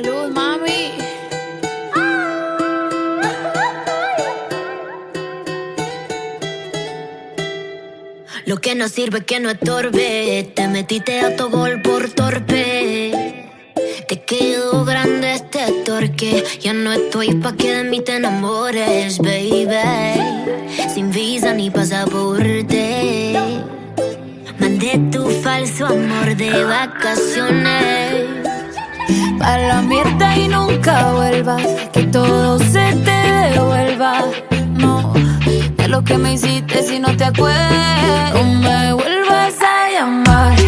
Salud, mami. Lo que no sirve que no estorbe. Te metiste a tu gol por torpe. Te quedó grande este torque. Ya no estoy pa' que de mí te enamores, baby. Sin visa ni pasaporte. Mandé tu falso amor de vacaciones. Pa' la mierda y nunca vuelvas. Que todo se te devuelva. No, de lo que me hiciste si no te acuerdas. No me vuelvas a llamar.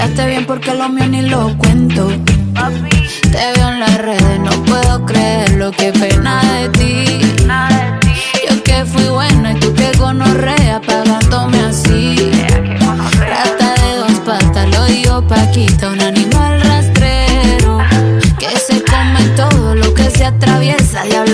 Quedaste bien porque lo mío ni lo cuento. Te veo en las redes, no puedo creer lo que pena de ti. Yo que fui buena y tú que gonorrea pagándome así. Rata de dos patas, lo digo Paquita, un animal rastrero. Que se come todo lo que se atraviesa. Diablo,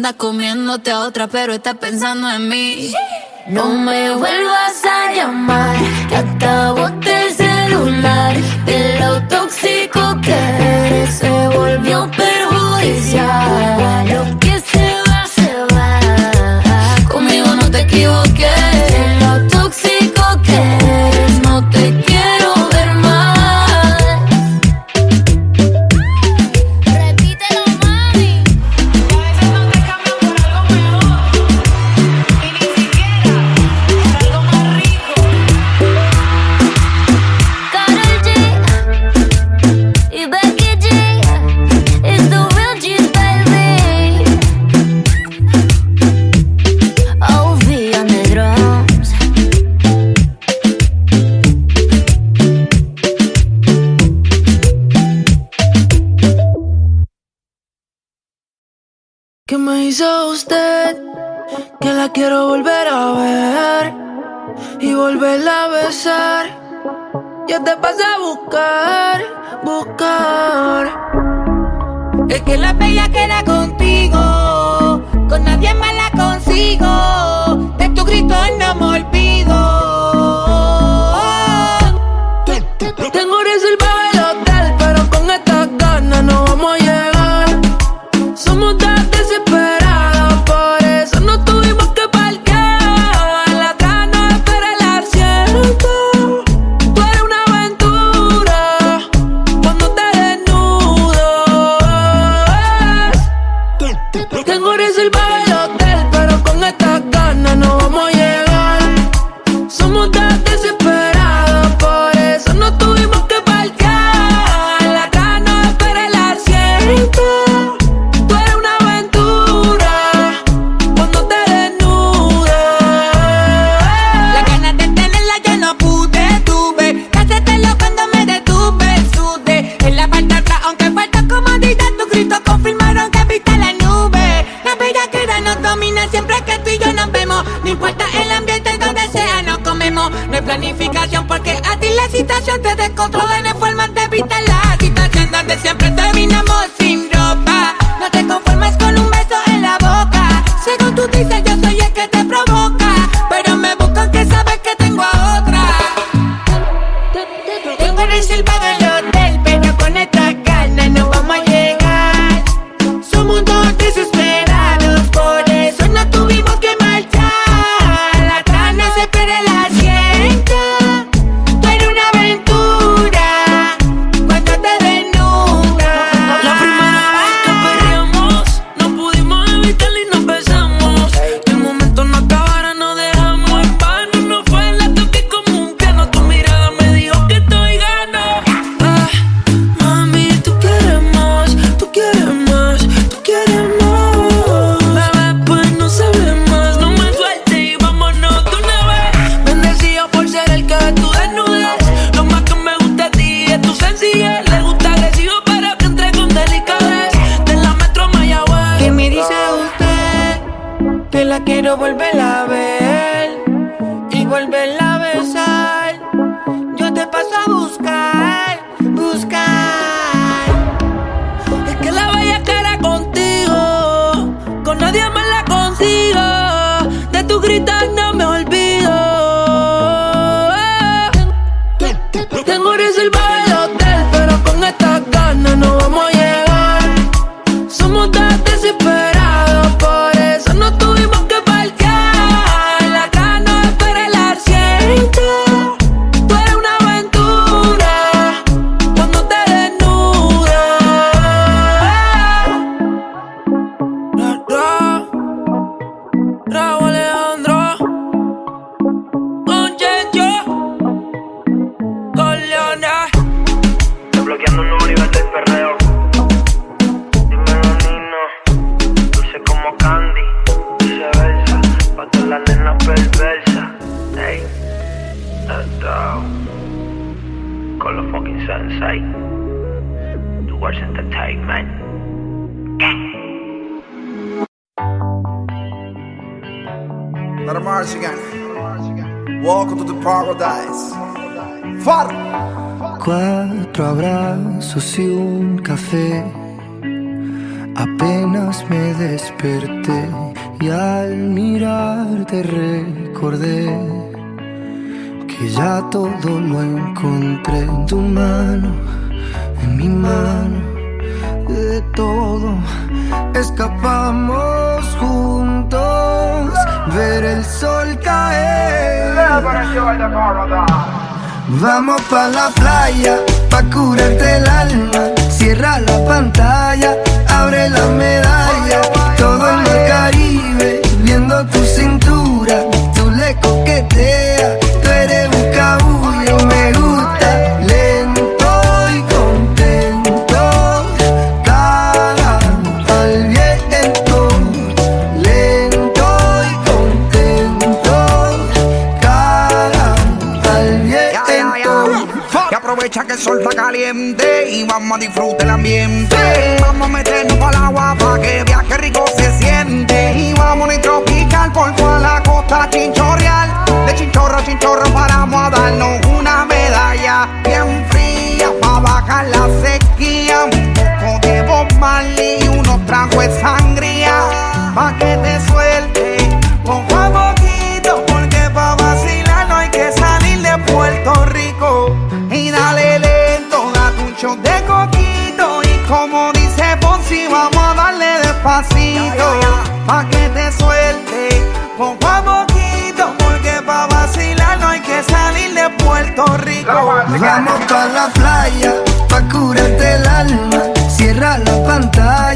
Anda comiéndote a otra, pero estás pensando en mí. No me vuelvas a llamar, que el celular. De lo tóxico que eres se volvió perjudicial. Lo que se va, se va. Conmigo no te equivoques. De lo tóxico que eres, no te quiero usted? Que la quiero volver a ver y volverla a besar. Yo te pasé a buscar, buscar. Es que la bella queda contigo, con nadie más la consigo. De tu grito no me olvido. Tengo reservado el Vamos pa la playa, pa curarte el alma. Cierra la pantalla, abre la medalla. Todo en el Caribe, viendo tu cintura, tú le coqueteas sol está caliente y vamos a disfrutar el ambiente. Vamos a meternos para el agua para que veas que rico se siente. Y vamos a tropical por toda la costa chinchorreal. De chinchorro a chinchorro paramos a darnos una medalla bien fría para bajar la sequía. Un poco de Bob y unos tragos de sangría para que te suelte. Vamos pa' la playa, pa' curarte el alma. Cierra la pantalla.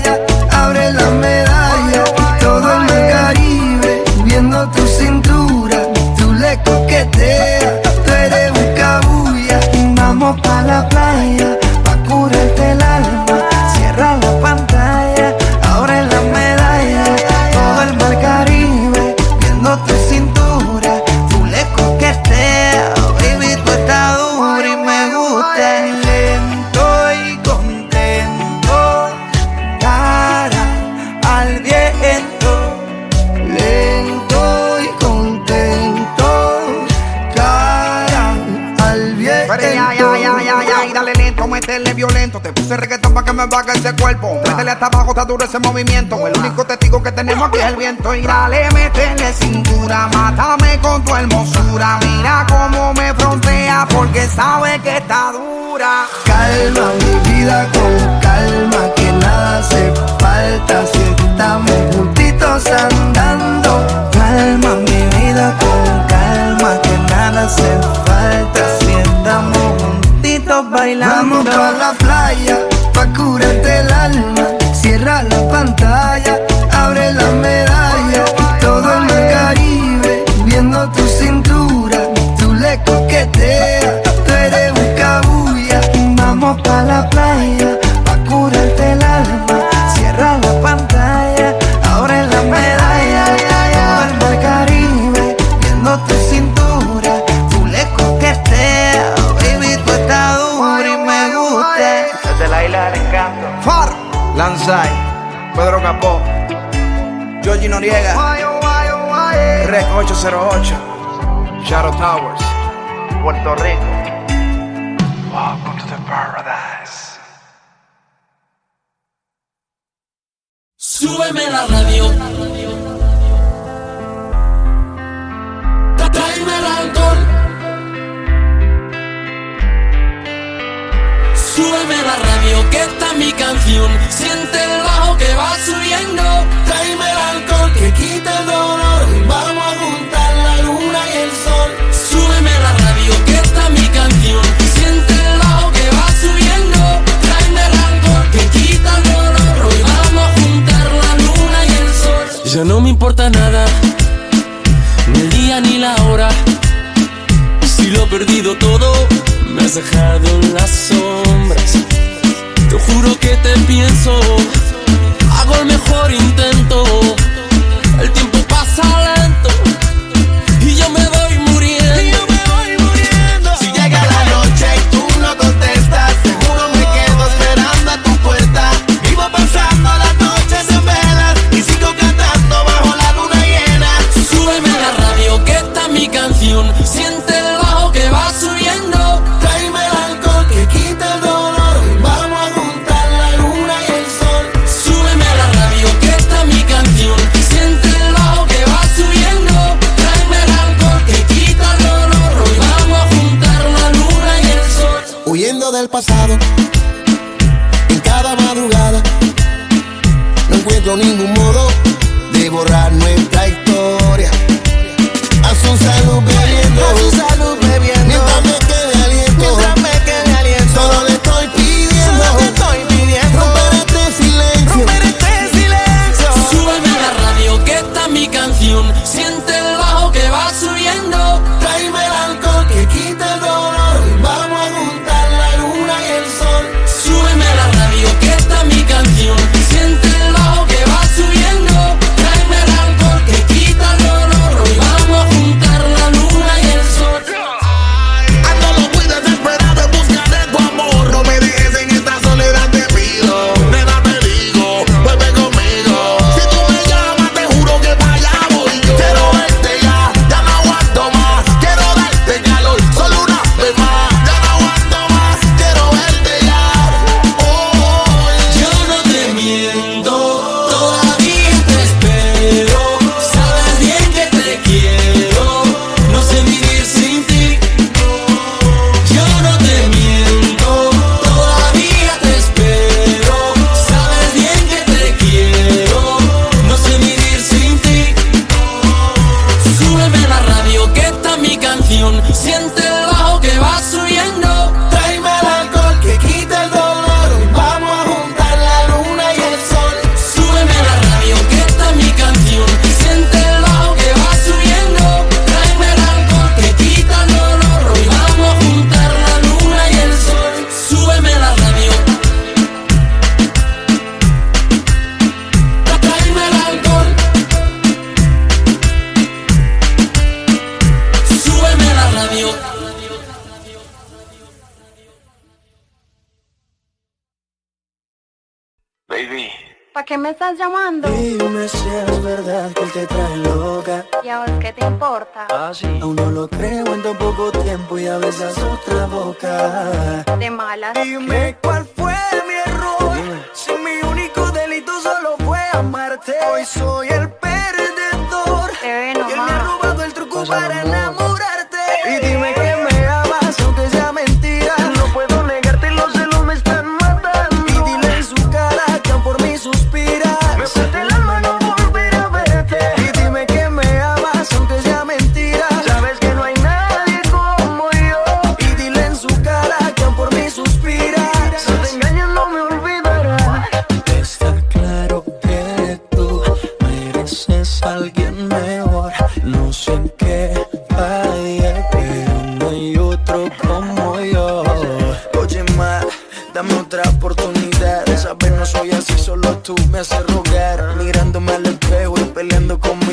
me vaga ese cuerpo. Métele hasta abajo, está duro ese movimiento. El único testigo que tenemos aquí es el viento. Y dale, métele cintura, mátame con tu hermosura. Mira cómo me frontea porque sabe que está dura. Calma mi vida con calma, que nada hace falta si estamos juntitos andando. Calma mi vida con calma, que nada hace falta si estamos juntitos bailando. Vamos Capó, Georgie Noriega, Rec 808, Shadow Towers, Puerto Rico. Welcome to the paradise. Súbeme la radio. tráeme la radio que está mi canción. Siente el bajo que va subiendo, tráeme el alcohol que quita el dolor. Vamos a juntar la luna y el sol. Súbeme la radio que está mi canción. Siente el bajo que va subiendo, tráeme el alcohol que quita el dolor. Hoy vamos a juntar la luna y el sol. Ya no me importa nada, ni el día ni la hora. Si lo he perdido todo me has dejado en las sombras. Te juro que te pienso. Hago el mejor intento. El tiempo pasa lento. Y yo me doy. ¿Para qué me estás llamando? Dime si es verdad que él te trae loca. ¿Y a vos qué te importa? Ah, sí. Aún no lo creo en tan poco tiempo y a besas otra boca. De malas. Dime cuál fue mi error. Si mi único delito solo fue amarte. Hoy soy el perdedor. Te ve Y él me ha robado el truco para enamorarte. Y dime dame otra oportunidad. Sabes, no soy así, solo tú me haces rogar. Mirándome al espejo y peleando con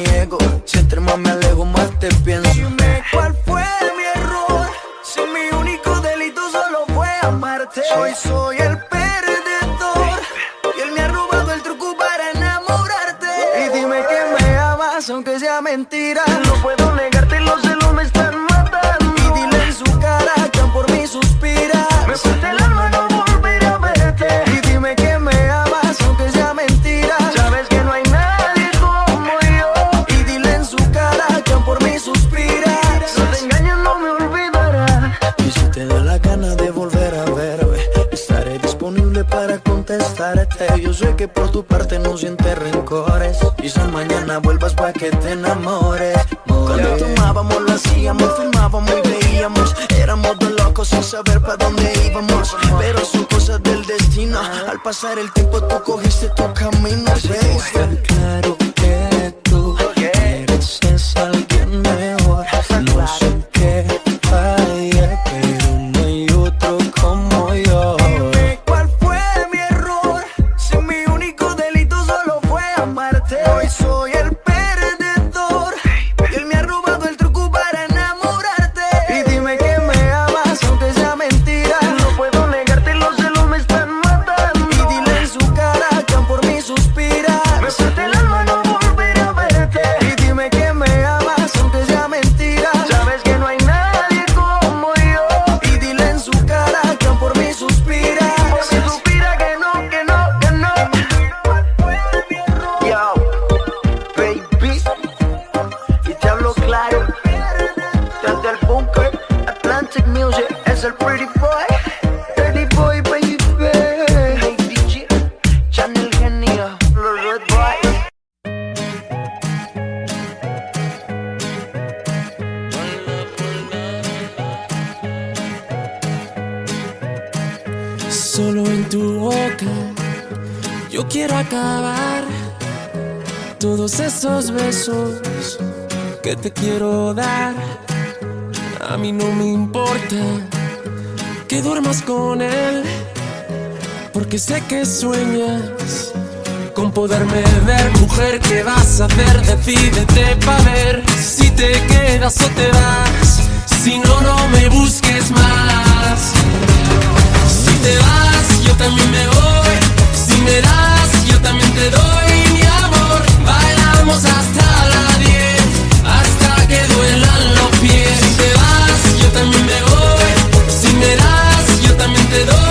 el tiempo, tú cogiste tu camino. Solo en tu boca yo quiero acabar todos esos besos que te quiero dar. A mí no me importa que duermas con él, porque sé que sueñas con poderme ver. Mujer, ¿qué vas a hacer? Decídete pa' ver si te quedas o te vas. Si no, no me busques más. Te vas, yo también me voy. Si me das, yo también te doy mi amor. Bailamos hasta la 10, hasta que duelan los pies. Si te vas, yo también me voy. Si me das, yo también te doy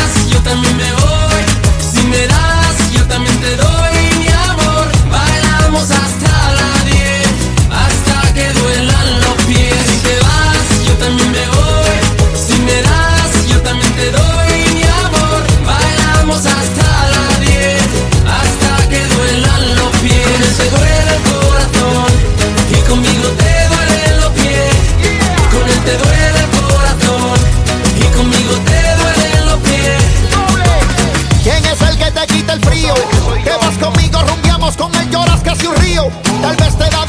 también me voy. que un río, tal vez te da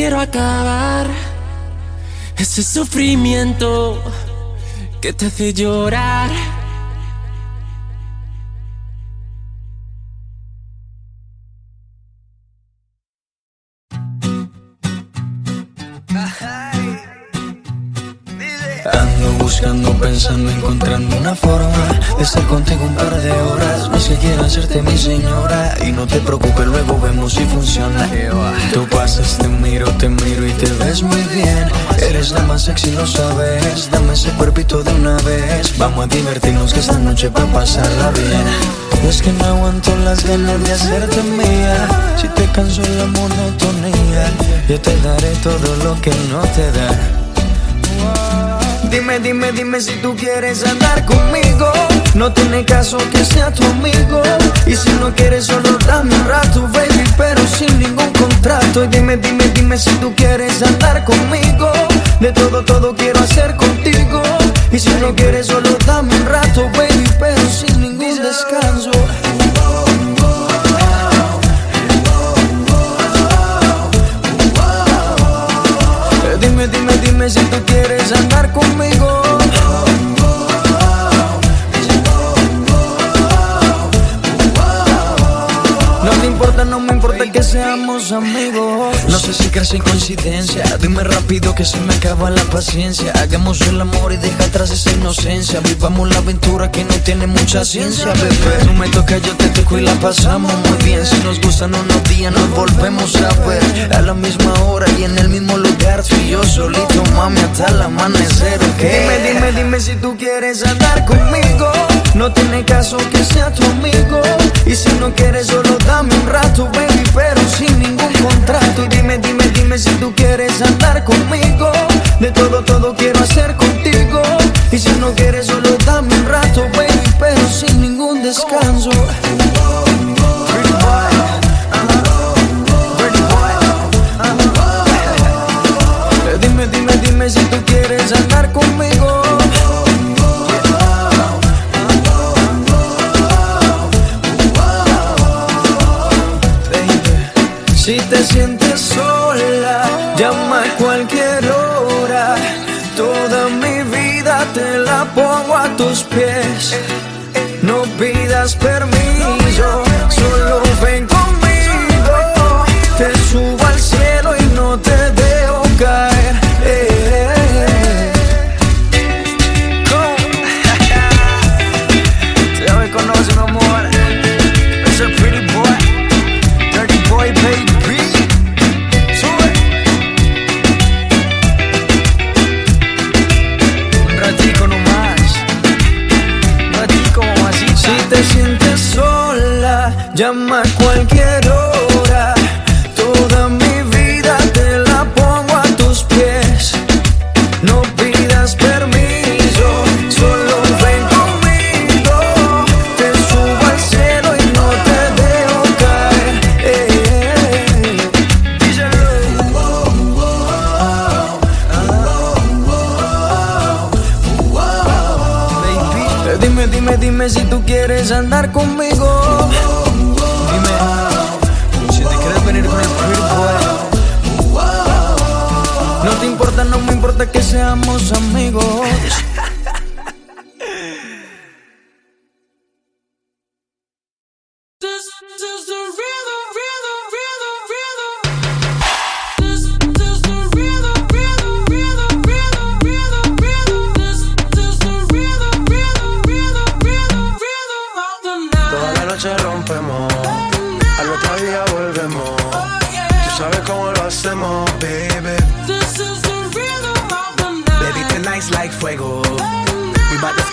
quiero acabar ese sufrimiento que te hace llorar. Ando buscando, pensando, encontrando una forma de estar contigo un par de horas. No es que quiera hacerte mi señora y no te preocupes, luego vemos si funciona. Tú pasas, te miro, te miro y te ves muy bien. Eres la más sexy, lo sabes. Dame ese cuerpito de una vez. Vamos a divertirnos que esta noche va a pasarla bien. Es que no aguanto las ganas de hacerte mía. Si te canso la monotonía, yo te daré todo lo que no te da. Dime, dime, dime si tú quieres andar conmigo. No tiene caso que sea tu amigo. Y si no quieres, solo dame un rato, baby, pero sin ningún contrato. Y dime, dime, dime si tú quieres andar conmigo. De todo, todo quiero hacer contigo. Y si no quieres, solo dame un rato, baby, pero sin ningún descanso. Dime, si tú quieres andar conmigo. Importa, no me importa que seamos amigos. No sé si crees en coincidencia. Dime rápido que se me acaba la paciencia. Hagamos el amor y deja atrás esa inocencia. Vivamos la aventura que no tiene mucha ciencia, bebé. No me toca, yo te toco y la pasamos muy bien. Si nos gustan unos días, nos volvemos a ver. A la misma hora y en el mismo lugar. Tú y yo solito, mami, hasta el amanecer, ¿ok? Dime, dime, dime si tú quieres andar conmigo. No tiene caso que sea tu amigo. Y si no quieres, solo dame un rato, baby, pero sin ningún contrato. Y dime, dime, dime si tú quieres andar conmigo. De todo, todo quiero hacer contigo. Y si no quieres, solo dame un rato, baby, pero sin ningún descanso. Dime, dime, dime si tú quieres andar conmigo. Te sientes sola, llama a cualquier hora. Toda mi vida te la pongo a tus pies. No pidas permiso,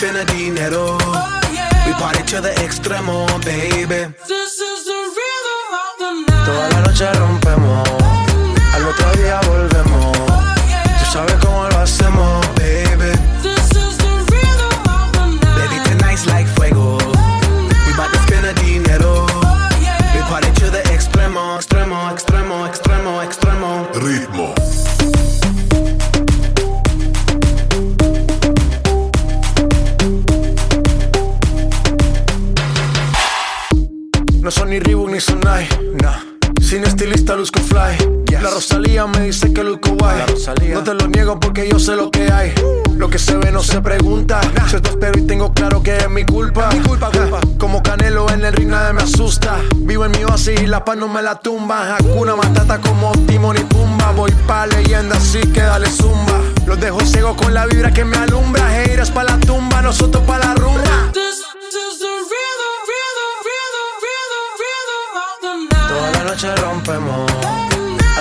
The dinero. We party to the extremo, baby. This is the rhythm of the night. Toda la noche rompemos. Al otro día volvemos. Tú sabes cómo Que luzco guay. No te lo niego porque yo sé lo que hay. Lo que se ve no se pregunta. Yo te espero y tengo claro que es mi culpa. Mi culpa, culpa. Como Canelo en el ring nadie me asusta. Vivo en mi oasis y la paz no me la tumba. Hakuna Matata como Timon y Pumba. Voy pa' leyenda así que dale zumba. Los dejo ciego con la vibra que me alumbra. Heiras pa' la tumba, nosotros pa' la rumba. This is the rhythm, rhythm, rhythm, rhythm, rhythm of the night. Toda la noche rompemos.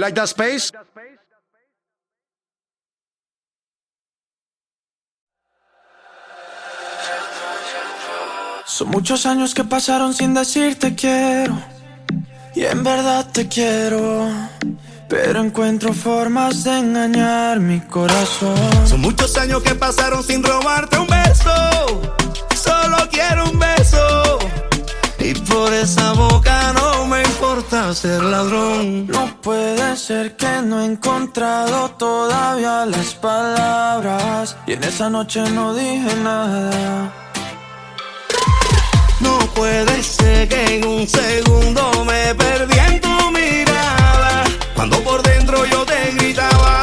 Like that space? Son muchos años que pasaron sin decirte quiero. Y en verdad te quiero. Pero encuentro formas de engañar mi corazón. Son muchos años que pasaron sin robarte un beso. Solo quiero un beso. Y por esa boca no me importa ser ladrón. No puede ser que no he encontrado todavía las palabras. Y en esa noche no dije nada. No puede ser que en un segundo me perdí en tu mirada. Cuando por dentro yo te gritaba.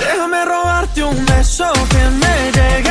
Déjame robarte un beso que me llegue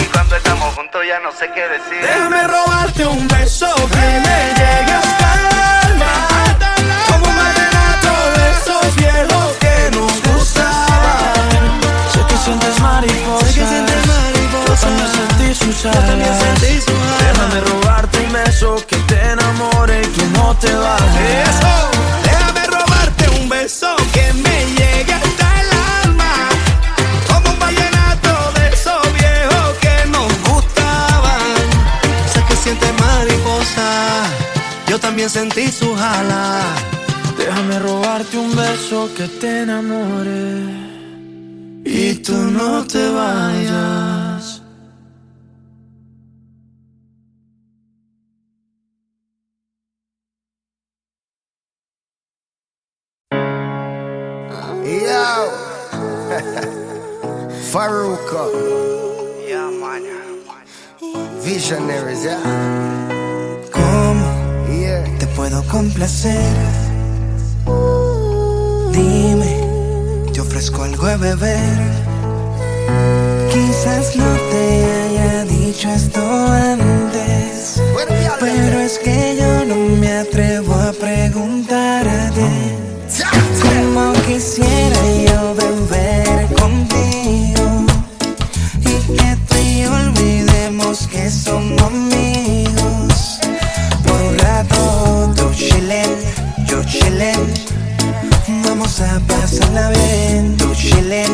cuando estamos juntos ya no sé qué decir. Déjame robarte un beso que me llegue hasta el alma. Como un vallenato de esos viejos que nos gustaban. Sé que sientes mariposa. Sé que sientes mariposa. Yo también sentí sus alas. Yo también sentí sus alas. Déjame robarte un beso que te enamore y tú no te vayas. Eso. También sentí su jala. Déjame robarte un beso que te enamore y tú no te vayas. Yo, Faruka. Yeah, man. Visionaries, yeah. ¿Cómo te puedo complacer? Dime, te ofrezco algo de beber. Quizás no te haya dicho esto antes, pero es que yo no me atrevo a preguntarte. Como quisiera yo beber contigo y que tú y yo olvidemos que somos amigos. Chillen. Vamos a pasarla bien. Tú chillen,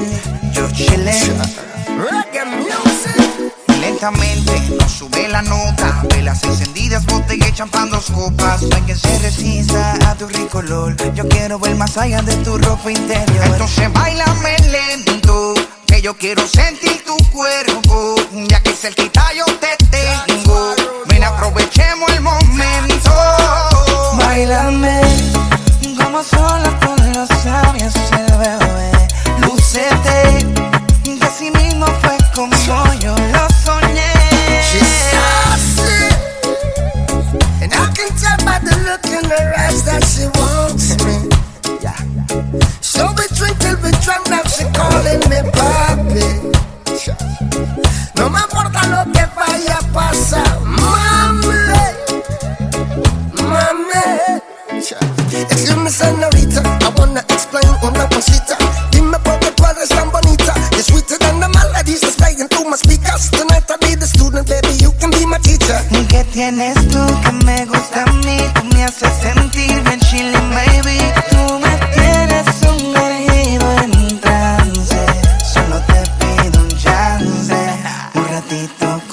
yo chillen. Lentamente nos sube la nota. Velas encendidas, botella y champán, copas. No hay quien se resista a tu rico olor. Yo quiero ver más allá de tu ropa interior. Entonces bailame lento, que yo quiero sentir tu cuerpo. Ya que cerquita yo te tengo. Ven, aprovechemos el momento. Bailame como sola con los labios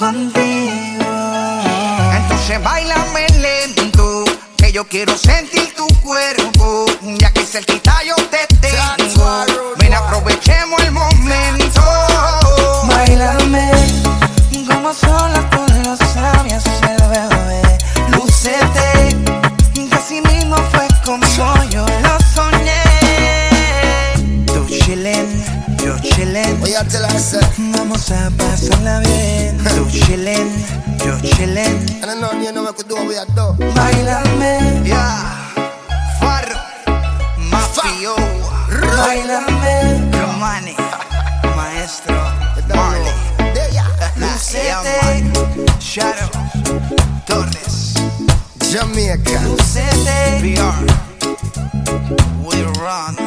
contigo. Entonces bailame lento, que yo quiero sentir tu cuerpo. Ya que cerquita yo te tengo. Ven, aprovechemos el momento. Bailame como sola con los labios el bebé. Lúcete, que así mismo fue como yo lo soñé. Tú chillen, yo chillen. Vamos a pasarla bien. Tú chillen, yo chillen. I don't know, you know what we do, we are do. Bailame, Yeah, Far, Mafio, bailame. Romani, Maestro, Marley, man. Shadow, Torres, Jamaica. lúcete. VR. We run.